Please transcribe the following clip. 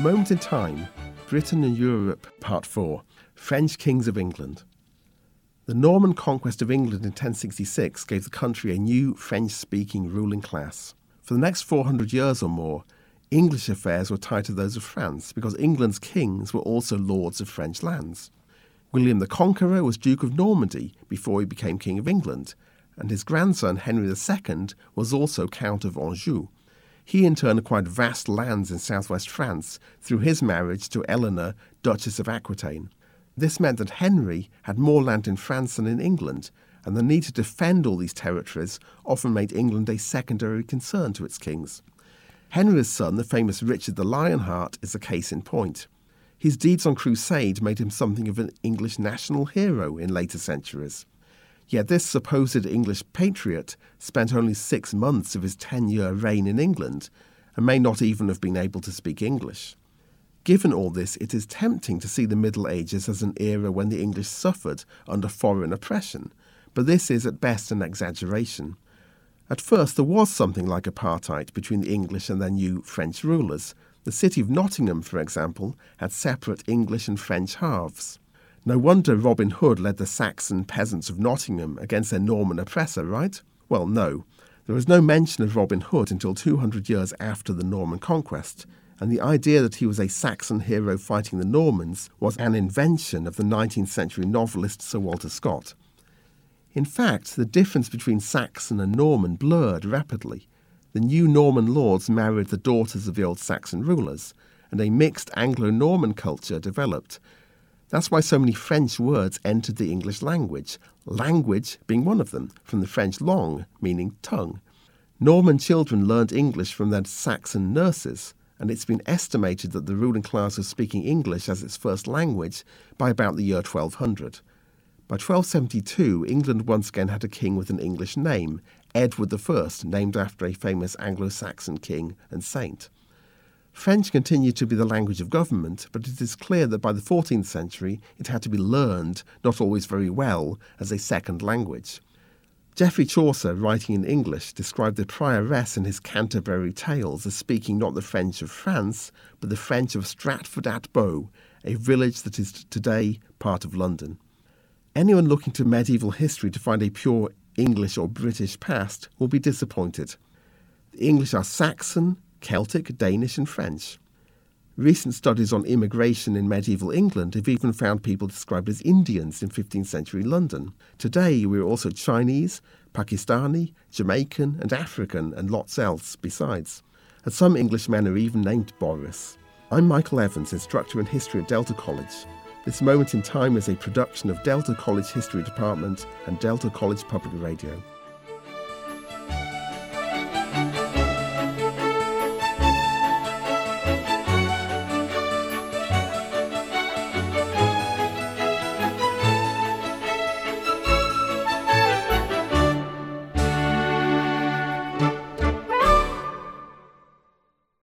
A Moment in Time Britain and Europe, Part 4 French Kings of England. The Norman conquest of England in 1066 gave the country a new French speaking ruling class. For the next 400 years or more, English affairs were tied to those of France because England's kings were also lords of French lands. William the Conqueror was Duke of Normandy before he became King of England, and his grandson Henry II was also Count of Anjou. He in turn acquired vast lands in southwest France through his marriage to Eleanor, Duchess of Aquitaine. This meant that Henry had more land in France than in England, and the need to defend all these territories often made England a secondary concern to its kings. Henry's son, the famous Richard the Lionheart, is a case in point. His deeds on crusade made him something of an English national hero in later centuries. Yet this supposed English patriot spent only six months of his ten year reign in England and may not even have been able to speak English. Given all this, it is tempting to see the Middle Ages as an era when the English suffered under foreign oppression, but this is at best an exaggeration. At first, there was something like apartheid between the English and their new French rulers. The city of Nottingham, for example, had separate English and French halves. No wonder Robin Hood led the Saxon peasants of Nottingham against their Norman oppressor, right? Well, no. There is no mention of Robin Hood until 200 years after the Norman conquest, and the idea that he was a Saxon hero fighting the Normans was an invention of the 19th century novelist Sir Walter Scott. In fact, the difference between Saxon and Norman blurred rapidly. The new Norman lords married the daughters of the old Saxon rulers, and a mixed Anglo Norman culture developed that's why so many French words entered the English language, language being one of them, from the French langue, meaning tongue. Norman children learned English from their Saxon nurses, and it's been estimated that the ruling class was speaking English as its first language by about the year 1200. By 1272, England once again had a king with an English name, Edward I, named after a famous Anglo Saxon king and saint. French continued to be the language of government, but it is clear that by the 14th century it had to be learned, not always very well, as a second language. Geoffrey Chaucer, writing in English, described the prioress in his Canterbury Tales as speaking not the French of France, but the French of Stratford at Bow, a village that is today part of London. Anyone looking to medieval history to find a pure English or British past will be disappointed. The English are Saxon, Celtic, Danish, and French. Recent studies on immigration in medieval England have even found people described as Indians in 15th century London. Today, we're also Chinese, Pakistani, Jamaican, and African, and lots else besides. And some Englishmen are even named Boris. I'm Michael Evans, instructor in history at Delta College. This moment in time is a production of Delta College History Department and Delta College Public Radio.